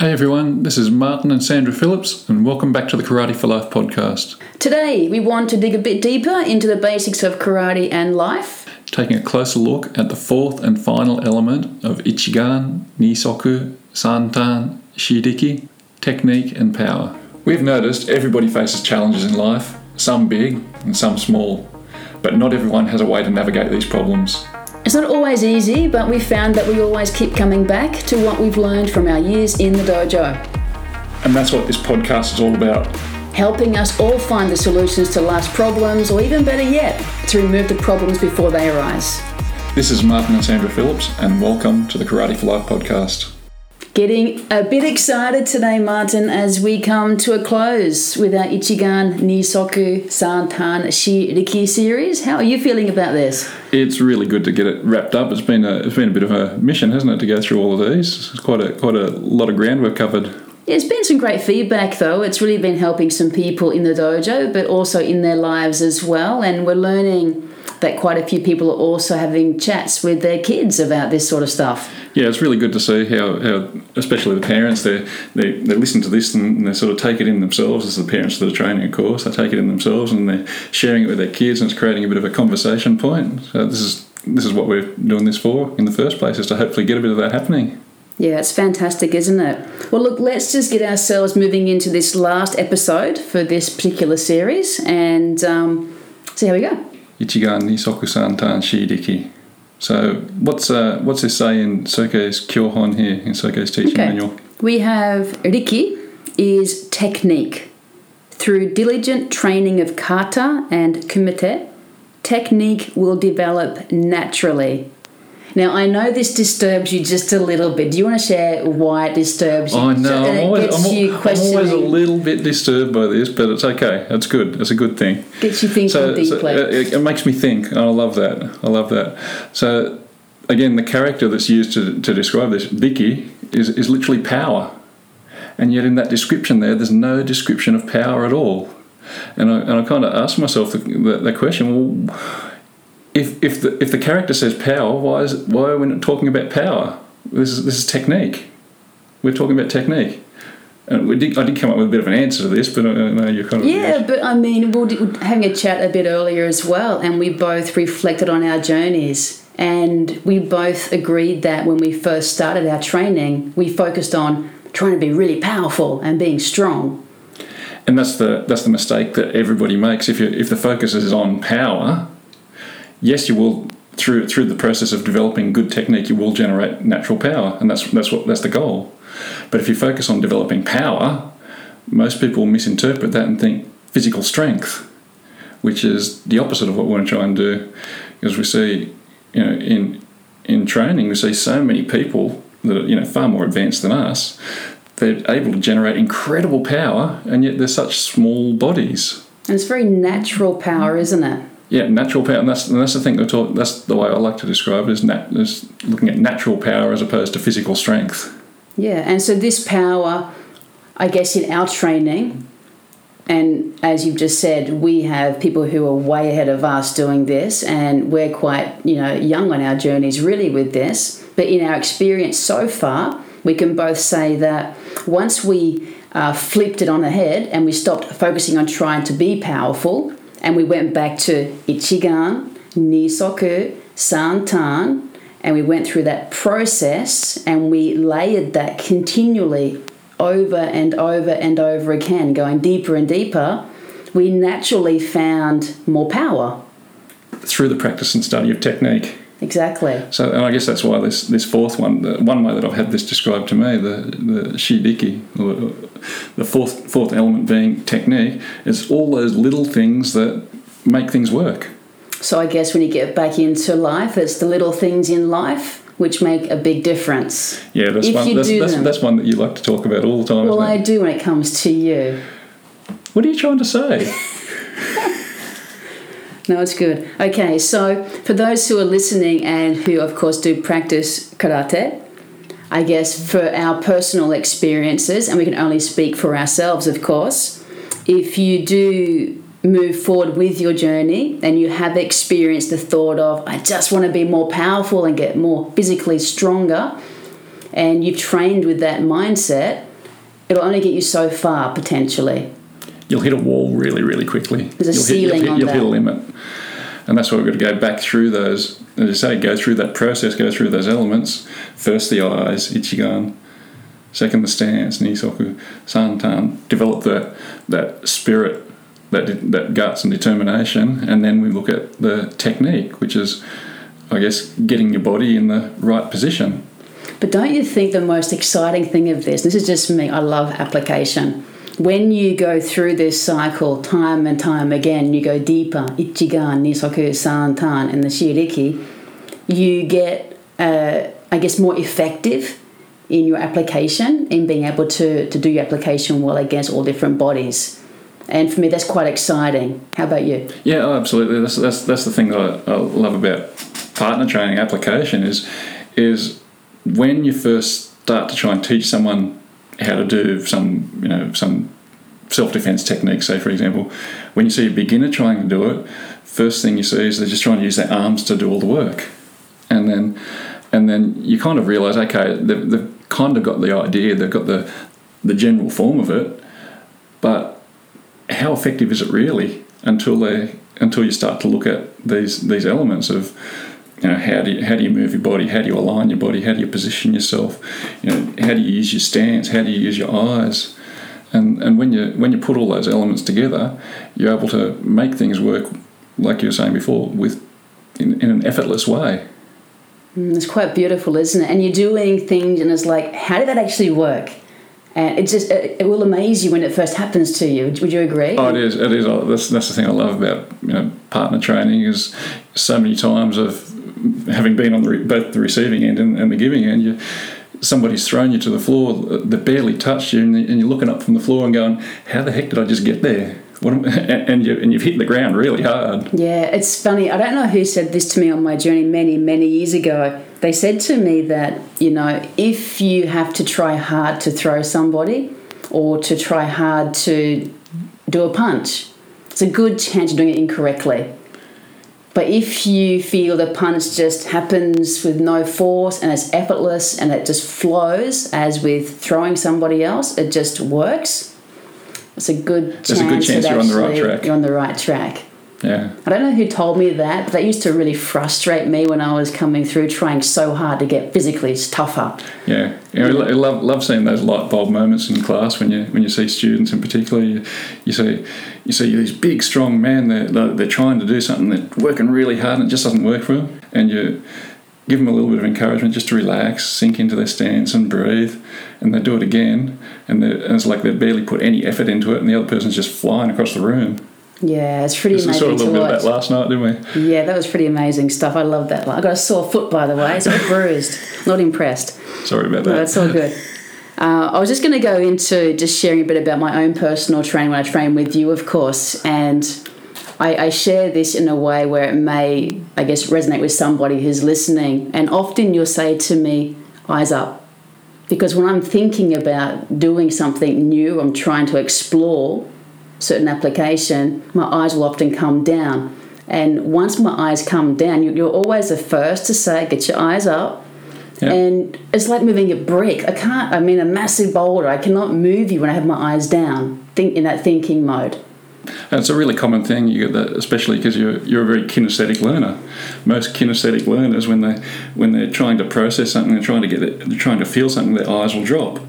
Hey everyone, this is Martin and Sandra Phillips, and welcome back to the Karate for Life podcast. Today, we want to dig a bit deeper into the basics of karate and life. Taking a closer look at the fourth and final element of Ichigan, Nisoku, Santan, Shiriki, technique and power. We've noticed everybody faces challenges in life, some big and some small, but not everyone has a way to navigate these problems. It's not always easy, but we found that we always keep coming back to what we've learned from our years in the dojo, And that's what this podcast is all about. helping us all find the solutions to life's problems, or even better yet, to remove the problems before they arise. This is Martin and Sandra Phillips, and welcome to the Karate for Life podcast. Getting a bit excited today, Martin, as we come to a close with our Ichigan Nisoku Santan Shiriki series. How are you feeling about this? It's really good to get it wrapped up. It's been a it's been a bit of a mission, hasn't it, to go through all of these? It's quite a quite a lot of ground we've covered. Yeah, There's been some great feedback though. It's really been helping some people in the dojo, but also in their lives as well. And we're learning that quite a few people are also having chats with their kids about this sort of stuff. Yeah, it's really good to see how, how especially the parents, they, they they listen to this and they sort of take it in themselves as the parents that are training, of course. They take it in themselves and they're sharing it with their kids, and it's creating a bit of a conversation point. So this is this is what we're doing this for in the first place, is to hopefully get a bit of that happening. Yeah, it's fantastic, isn't it? Well, look, let's just get ourselves moving into this last episode for this particular series and um, see how we go. Ichigan Nisoku Santan Shiriki. So what's uh, what's this say in Soke's Kyohon here in Soke's teaching Okay. manual? We have Riki is technique. Through diligent training of kata and kumite, technique will develop naturally. Now, I know this disturbs you just a little bit. Do you want to share why it disturbs you? I know. So- I'm always, I'm, I'm always a little bit disturbed by this, but it's okay. It's good. It's a good thing. gets you thinking So, so deeply. uh, it, it makes me think. I love that. I love that. So again, the character that's used to, to describe this, Riki, is, is literally power. And yet in that description there, there's no description of power at all. And I, and I kind of ask myself the, the, the question, well, if, if, the, if the character says power, why, is, why are we not talking about power? This is, this is technique. We're talking about technique. And we did, I did come up with a bit of an answer to this, but uh, I know you're kind of Yeah, but I mean, we were having a chat a bit earlier as well, and we both reflected on our journeys. And we both agreed that when we first started our training, we focused on trying to be really powerful and being strong. And that's the that's the mistake that everybody makes. If you if the focus is on power, yes, you will through through the process of developing good technique, you will generate natural power, and that's that's what that's the goal. But if you focus on developing power, most people misinterpret that and think physical strength, which is the opposite of what we want to try and do. Because we see, you know, in in training, we see so many people that are you know far more advanced than us. They're able to generate incredible power, and yet they're such small bodies. And it's very natural power, isn't it? Yeah, natural power, and that's and that's the thing. I talk. That's the way I like to describe it. Is, nat, is looking at natural power as opposed to physical strength. Yeah, and so this power, I guess, in our training, and as you've just said, we have people who are way ahead of us doing this, and we're quite, you know, young on our journeys really with this. But in our experience so far, we can both say that once we uh, flipped it on the head and we stopped focusing on trying to be powerful, and we went back to Ichigan, Nisoku, Santan, and we went through that process and we layered that continually over and over and over again, going deeper and deeper, we naturally found more power. through the practice and study of technique. Exactly. So, and I guess that's why this this fourth one, the one way that I've had this described to me, the the shiriki, or the fourth fourth element being technique, is all those little things that make things work. So I guess when you get back into life, it's the little things in life which make a big difference. Yeah, that's If one. That's, that's, that's one that you like to talk about all the time. Well, I do when it comes to you. What are you trying to say? No, it's good. Okay, so for those who are listening and who, of course, do practice karate, I guess for our personal experiences, and we can only speak for ourselves, of course, if you do move forward with your journey and you have experienced the thought of, I just want to be more powerful and get more physically stronger, and you've trained with that mindset, it'll only get you so far potentially. You'll hit a wall really, really quickly. There's a you'll ceiling hit, you'll hit. You'll hit a limit. And that's why we've got to go back through those, as you say, go through that process, go through those elements. First the eyes, Ichigan. Second the stance, Nisoku, Santan. Develop the, that spirit, that, that guts and determination. And then we look at the technique, which is, I guess, getting your body in the right position. But don't you think the most exciting thing of this, this is just me, I love application. When you go through this cycle time and time again, you go deeper, Ichigan, Nisoku, Santan, and the Shiriki, you get, uh, I guess, more effective in your application, in being able to, to do your application well against all different bodies. And for me, that's quite exciting. How about you? Yeah, oh, absolutely. That's, that's, that's the thing that I, I love about partner training application is is when you first start to try and teach someone how to do some you know some self defense technique, say for example, when you see a beginner trying to do it, first thing you see is they're just trying to use their arms to do all the work, and then and then you kind of realize okay they've, they've kind of got the idea, they've got the the general form of it, but how effective is it really until they until you start to look at these these elements of you know how do you, how do you move your body how do you align your body how do you position yourself you know how do you use your stance how do you use your eyes and and when you when you put all those elements together you're able to make things work like you were saying before with in, in an effortless way Mm, It's quite beautiful, isn't it? And you're doing things, and it's like, how did that actually work? And it just it, will amaze you when it first happens to you. Would you agree? Oh, it is. It is. Oh, That's that's the thing I love about you know partner training is so many times of having been on the re- both the receiving end and, and the giving end. You somebody's thrown you to the floor that barely touched you, and, you're looking up from the floor and going, "How the heck did I just get there?" Am, and you and you've hit the ground really hard. Yeah, it's funny. I don't know who said this to me on my journey many, many years ago. They said to me that, you know, if you have to try hard to throw somebody or to try hard to do a punch, it's a good chance of doing it incorrectly. But if you feel the punch just happens with no force and it's effortless and it just flows, as with throwing somebody else, it just works. It's a good chance. A good chance that you're on the right track. You're on the right track. Yeah. I don't know who told me that, but that used to really frustrate me when I was coming through trying so hard to get physically tougher. Yeah, you know, I love love seeing those light bulb moments in class when you when you see students in particular. You, you see you see these big strong men. They're they're they're trying to do something. They're working really hard and it just doesn't work for them. And you give them a little bit of encouragement just to relax, sink into their stance and breathe. And they do it again, and, and it's like they've barely put any effort into it, and the other person's just flying across the room. Yeah, it's pretty We saw a amazing little bit of that last night, didn't we? Yeah, that was pretty amazing stuff. I love that. I got a sore foot, by the way. It's all bruised. Not impressed. Sorry about No, that. it's all good. Uh, I was just going to go into just sharing a bit about my own personal training when I train with you, of course, and I, I share this in a way where it may, I guess, resonate with somebody who's listening. And often you'll say to me, "Eyes up," because when I'm thinking about doing something new, I'm trying to explore certain application, my eyes will often come down. And once my eyes come down, you- you're always the first to say, "Get your eyes up." Yeah. And it's like moving a brick. I can't. I mean, a massive boulder. I cannot move you when I have my eyes down. Think in that thinking mode. And it's a really common thing. You get that, especially because you're you're a very kinesthetic learner. Most kinesthetic learners, when they when they're trying to process something, they're trying to get it, they're trying to feel something. Their eyes will drop.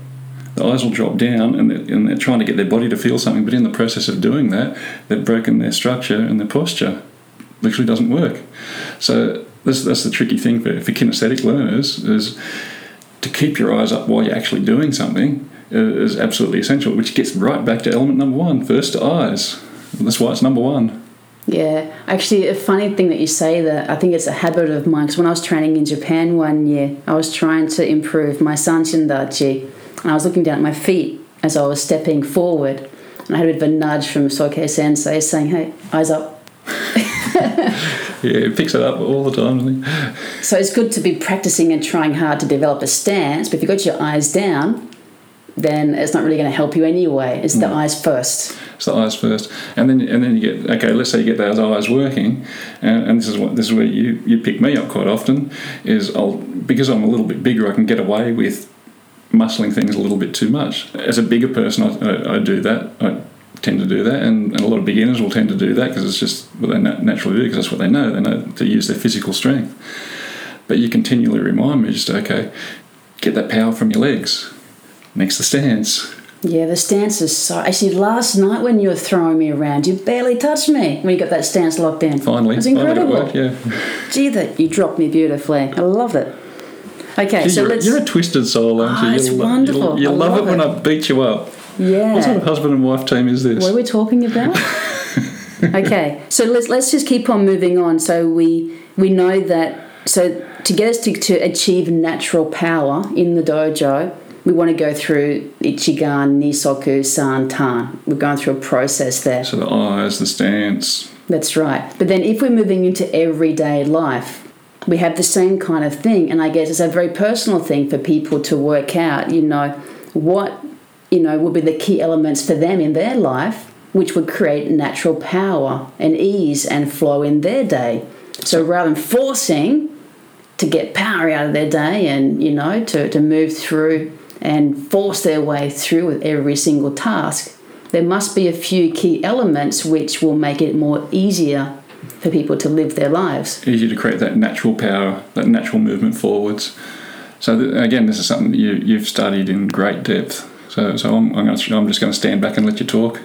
The eyes will drop down, and they're, and they're trying to get their body to feel something. But in the process of doing that, they've broken their structure and their posture. Literally doesn't work. So this that's the tricky thing for, for kinesthetic learners is to keep your eyes up while you're actually doing something is absolutely essential, which gets right back to element number one first eyes. That's why it's number one. Yeah, actually, a funny thing that you say that I think it's a habit of mine. Because when I was training in Japan one year, I was trying to improve my sanchindachi, and I was looking down at my feet as I was stepping forward, and I had a bit of a nudge from Soke Sensei saying, "Hey, eyes up." Yeah, it picks it up all the time. So it's good to be practicing and trying hard to develop a stance, but if you've got your eyes down, then it's not really going to help you anyway. It's the hmm. eyes first. It's the eyes first, and then and then you get okay. Let's say you get those eyes working, and, and this is what this is where you you pick me up quite often. Is I'll because I'm a little bit bigger, I can get away with muscling things a little bit too much. As a bigger person, I, I, I do that. I tend to do that, and, and, a lot of beginners will tend to do that because it's just what they naturally do because that's what they know. They know to use their physical strength. But you continually remind me just okay, get that power from your legs. Next, the stance. Yeah, the stance is so. Actually, last night when you were throwing me around, you barely touched me when you got that stance locked in. Finally, it was incredible. Finally it worked, yeah. Gee, that you dropped me beautifully. I love it. Okay, Gee, so you're, let's. You're a twisted soul, aren't ah, you? Oh, it's you wonderful. You, you love love it, when. I beat you up. Yeah. What sort of husband and wife team is this? What are we talking about? okay, so let's let's just keep on moving on. So we we know that so to get us to, to achieve natural power in the dojo, we want to go through Ichigan, Nisoku, San, Tan. We're going through a process there. So the eyes, the stance. That's right. But then if we're moving into everyday life, we have the same kind of thing. And I guess it's a very personal thing for people to work out, you know, what, you know, would be the key elements for them in their life, which would create natural power and ease and flow in their day. So rather than forcing to get power out of their day and, you know, to, to move through and force their way through with every single task, there must be a few key elements which will make it more easier for people to live their lives. Easy to create that natural power, that natural movement forwards. So th- again, this is something that you, you've studied in great depth. So, so I'm, I'm, gonna, I'm just going to stand back and let you talk.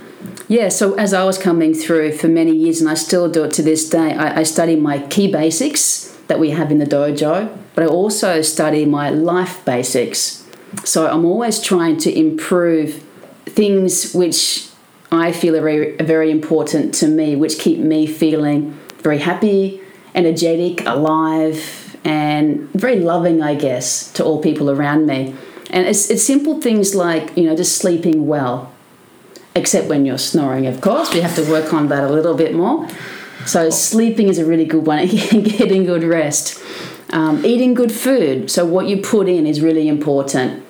Yeah, so as I was coming through for many years, and I still do it to this day, I, I study my key basics that we have in the dojo, but I also study my life basics. So I'm always trying to improve things which I feel are very, are very important to me, which keep me feeling very happy, energetic, alive, and very loving, I guess, to all people around me. And it's, it's simple things like, you know, just sleeping well, except when you're snoring, of course. We have to work on that a little bit more. So, sleeping is a really good one, getting good rest. Um, eating good food. So, what you put in is really important,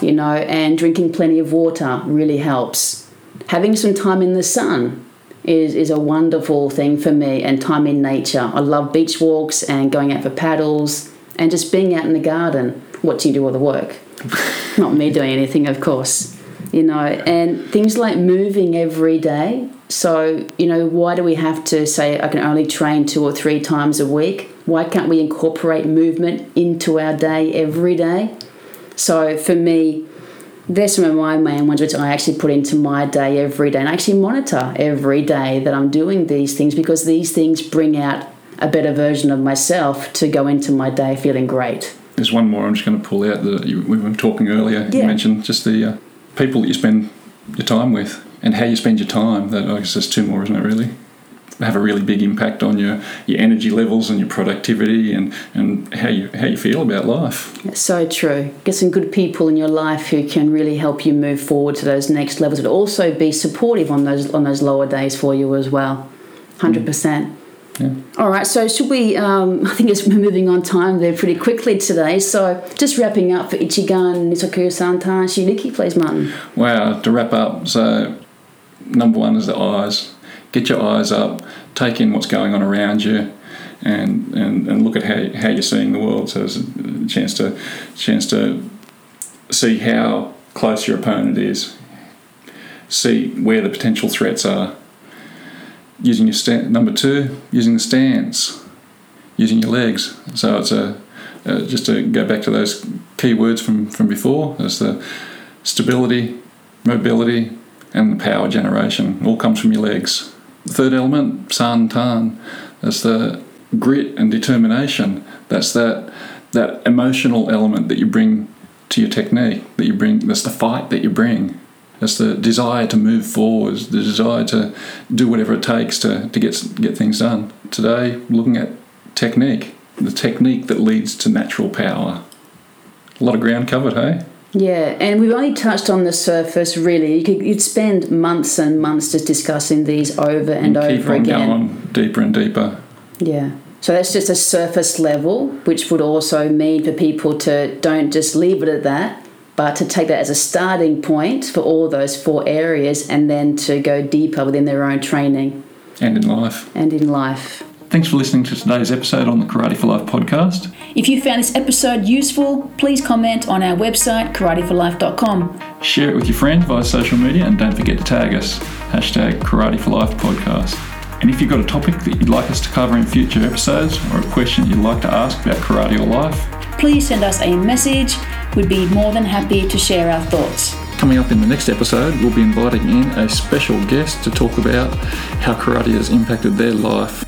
you know, and drinking plenty of water really helps. Having some time in the sun is, is a wonderful thing for me, and time in nature. I love beach walks and going out for paddles and just being out in the garden watching you do all the work. Not me doing anything, of course, you know, and things like moving every day. So, you know, why do we have to say I can only train two or three times a week? Why can't we incorporate movement into our day every day? So, for me, there's some of my main ones which I actually put into my day every day and I actually monitor every day that I'm doing these things because these things bring out a better version of myself to go into my day feeling great. There's one more I'm just going to pull out that you, we were talking earlier. Yeah. You mentioned just the uh, people that you spend your time with and how you spend your time. That I guess there's two more, isn't it? Really, have a really big impact on your, your energy levels and your productivity and, and how you how you feel about life. It's so true. Get some good people in your life who can really help you move forward to those next levels, but also be supportive on those on those lower days for you as well. Hundred percent. Yeah. All right, so should we? Um, I think it's we're moving on time there pretty quickly today. So just wrapping up for Ichigan, Nisoku, Santan, Shiriki, please, Martin. Wow, to wrap up, so number one is the eyes. Get your eyes up, take in what's going on around you, and, and, and look at how, how you're seeing the world. So there's a chance to chance to see how close your opponent is, see where the potential threats are. Using your stand, number two, using the stance, using your legs. So it's a uh, just to go back to those key words from, from before. There's the stability, mobility, and the power generation. All comes from your legs. Third element, san tan. That's the grit and determination. That's that that emotional element that you bring to your technique. That you bring. That's the fight that you bring. That's the desire to move forward. The desire to do whatever it takes to, to get get things done. Today, looking at technique. The technique that leads to natural power. A lot of ground covered, hey? Yeah, and we've only touched on the surface. Really, you could you'd spend months and months just discussing these over and, Keep over on again. going deeper and deeper. Yeah. So that's just a surface level, which would also mean for people to don't just leave it at that, but to take that as a starting point for all those four areas and then to go deeper within their own training And in life. and in life. Thanks for listening to today's episode on the Karate for Life podcast. If you found this episode useful, please comment on our website, karateforlife.com. Share it with your friends via social media and don't forget to tag us. Hashtag Karate for Life podcast. And if you've got a topic that you'd like us to cover in future episodes or a question you'd like to ask about karate or life, please send us a message. We'd be more than happy to share our thoughts. Coming up in the next episode, we'll be inviting in a special guest to talk about how karate has impacted their life